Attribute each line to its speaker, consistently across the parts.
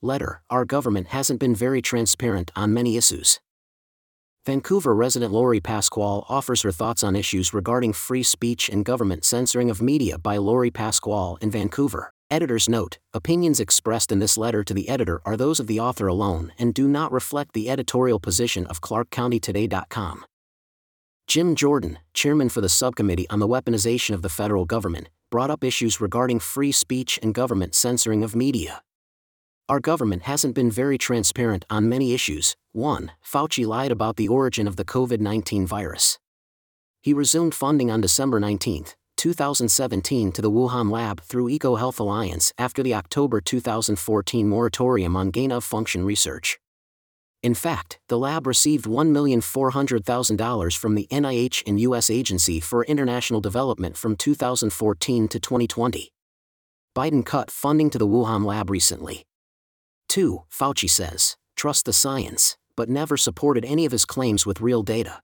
Speaker 1: Letter Our government hasn't been very transparent on many issues. Vancouver resident Laurie Pascual offers her thoughts on issues regarding free speech and government censoring of media by Laurie Pascual in Vancouver. Editor's note Opinions expressed in this letter to the editor are those of the author alone and do not reflect the editorial position of ClarkCountyToday.com. Jim Jordan, chairman for the subcommittee on the weaponization of the federal government, brought up issues regarding free speech and government censoring of media. Our government hasn't been very transparent on many issues. 1. Fauci lied about the origin of the COVID 19 virus. He resumed funding on December 19, 2017 to the Wuhan lab through EcoHealth Alliance after the October 2014 moratorium on gain of function research. In fact, the lab received $1,400,000 from the NIH and U.S. Agency for International Development from 2014 to 2020. Biden cut funding to the Wuhan lab recently. 2. Fauci says, trust the science, but never supported any of his claims with real data.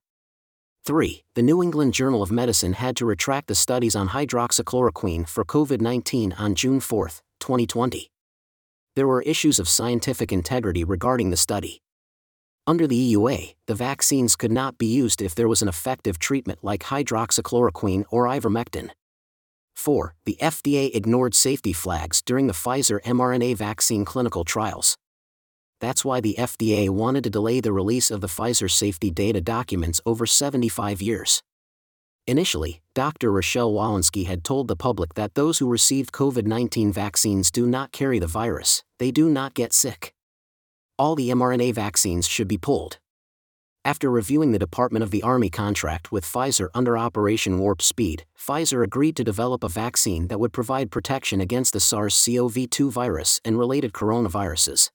Speaker 1: 3. The New England Journal of Medicine had to retract the studies on hydroxychloroquine for COVID 19 on June 4, 2020. There were issues of scientific integrity regarding the study. Under the EUA, the vaccines could not be used if there was an effective treatment like hydroxychloroquine or ivermectin. 4. The FDA ignored safety flags during the Pfizer mRNA vaccine clinical trials. That's why the FDA wanted to delay the release of the Pfizer safety data documents over 75 years. Initially, Dr. Rochelle Walensky had told the public that those who received COVID 19 vaccines do not carry the virus, they do not get sick. All the mRNA vaccines should be pulled. After reviewing the Department of the Army contract with Pfizer under Operation Warp Speed, Pfizer agreed to develop a vaccine that would provide protection against the SARS CoV 2 virus and related coronaviruses.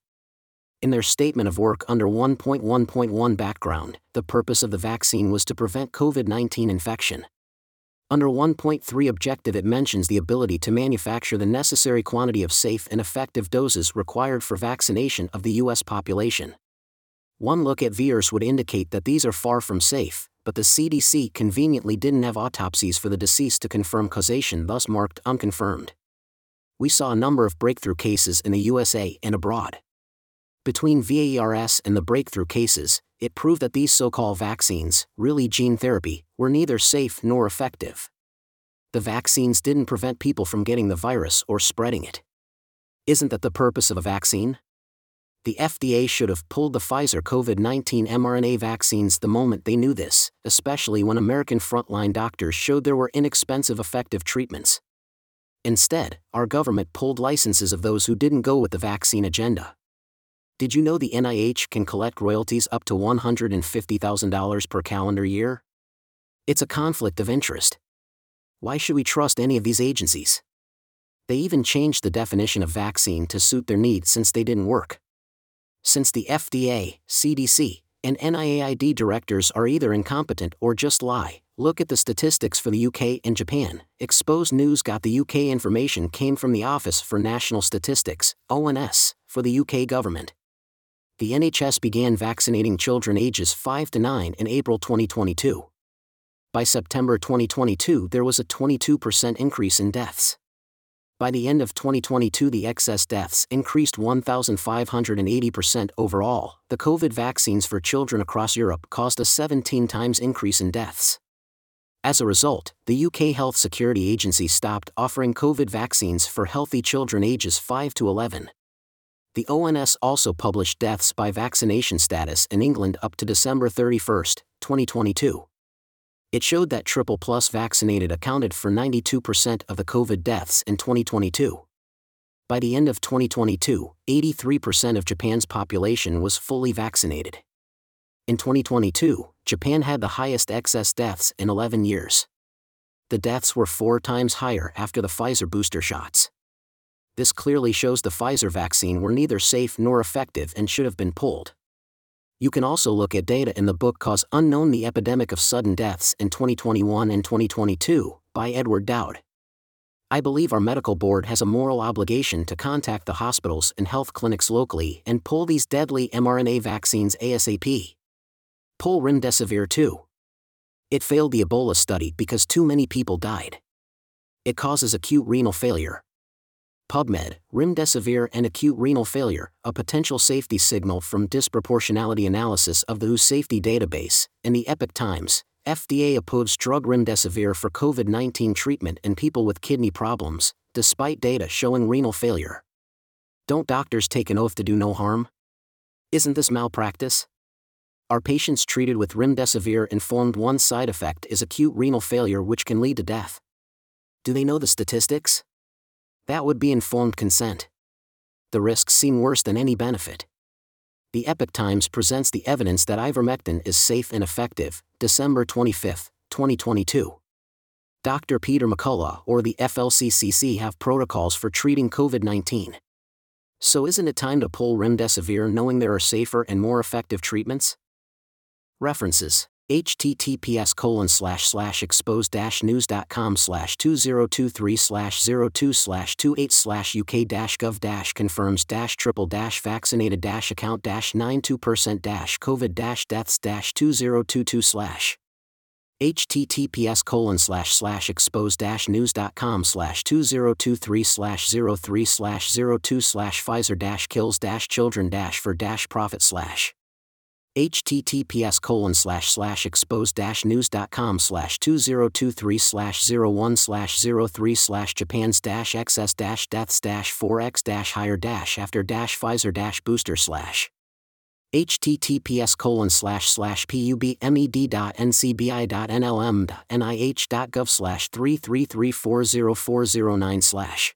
Speaker 1: In their statement of work under 1.1.1 background, the purpose of the vaccine was to prevent COVID 19 infection. Under 1.3 objective, it mentions the ability to manufacture the necessary quantity of safe and effective doses required for vaccination of the U.S. population. One look at VAERS would indicate that these are far from safe, but the CDC conveniently didn't have autopsies for the deceased to confirm causation, thus marked unconfirmed. We saw a number of breakthrough cases in the USA and abroad. Between VAERS and the breakthrough cases, it proved that these so called vaccines, really gene therapy, were neither safe nor effective. The vaccines didn't prevent people from getting the virus or spreading it. Isn't that the purpose of a vaccine? The FDA should have pulled the Pfizer COVID 19 mRNA vaccines the moment they knew this, especially when American frontline doctors showed there were inexpensive effective treatments. Instead, our government pulled licenses of those who didn't go with the vaccine agenda. Did you know the NIH can collect royalties up to $150,000 per calendar year? It's a conflict of interest. Why should we trust any of these agencies? They even changed the definition of vaccine to suit their needs since they didn't work since the FDA, CDC, and NIAID directors are either incompetent or just lie. Look at the statistics for the UK and Japan. Exposed News got the UK information came from the Office for National Statistics, ONS, for the UK government. The NHS began vaccinating children ages 5 to 9 in April 2022. By September 2022, there was a 22% increase in deaths. By the end of 2022, the excess deaths increased 1,580% overall. The COVID vaccines for children across Europe caused a 17 times increase in deaths. As a result, the UK Health Security Agency stopped offering COVID vaccines for healthy children ages 5 to 11. The ONS also published deaths by vaccination status in England up to December 31, 2022 it showed that triple plus vaccinated accounted for 92% of the COVID deaths in 2022. By the end of 2022, 83% of Japan's population was fully vaccinated. In 2022, Japan had the highest excess deaths in 11 years. The deaths were four times higher after the Pfizer booster shots. This clearly shows the Pfizer vaccine were neither safe nor effective and should have been pulled. You can also look at data in the book Cause Unknown The Epidemic of Sudden Deaths in 2021 and 2022 by Edward Dowd. I believe our medical board has a moral obligation to contact the hospitals and health clinics locally and pull these deadly mRNA vaccines ASAP. Pull Remdesivir too. It failed the Ebola study because too many people died. It causes acute renal failure. PubMed, Remdesivir and acute renal failure, a potential safety signal from disproportionality analysis of the WHO safety database, and the Epoch Times. FDA approves drug Remdesivir for COVID 19 treatment in people with kidney problems, despite data showing renal failure. Don't doctors take an oath to do no harm? Isn't this malpractice? Are patients treated with Remdesivir informed one side effect is acute renal failure which can lead to death? Do they know the statistics? That would be informed consent. The risks seem worse than any benefit. The Epoch Times presents the evidence that ivermectin is safe and effective, December 25, 2022. Dr. Peter McCullough or the FLCCC have protocols for treating COVID 19. So isn't it time to pull remdesivir knowing there are safer and more effective treatments? References https colon slash slash exposed dash news.com slash 2023 slash 02 slash 28 slash uk dash gov dash confirms dash triple dash vaccinated dash account dash 92% dash covid dash deaths dash 2022 slash https colon slash slash exposed dash news.com slash 2023 slash 03 slash 02 slash Pfizer dash kills dash children dash for dash profit slash https colon slash slash exposed dash news.com slash 2023 slash 01 slash 03 slash Japan's dash excess dash deaths dash 4x dash higher dash after dash Pfizer dash booster slash https colon slash slash pubmed.ncbi.nlm.nih.gov slash 333404009 slash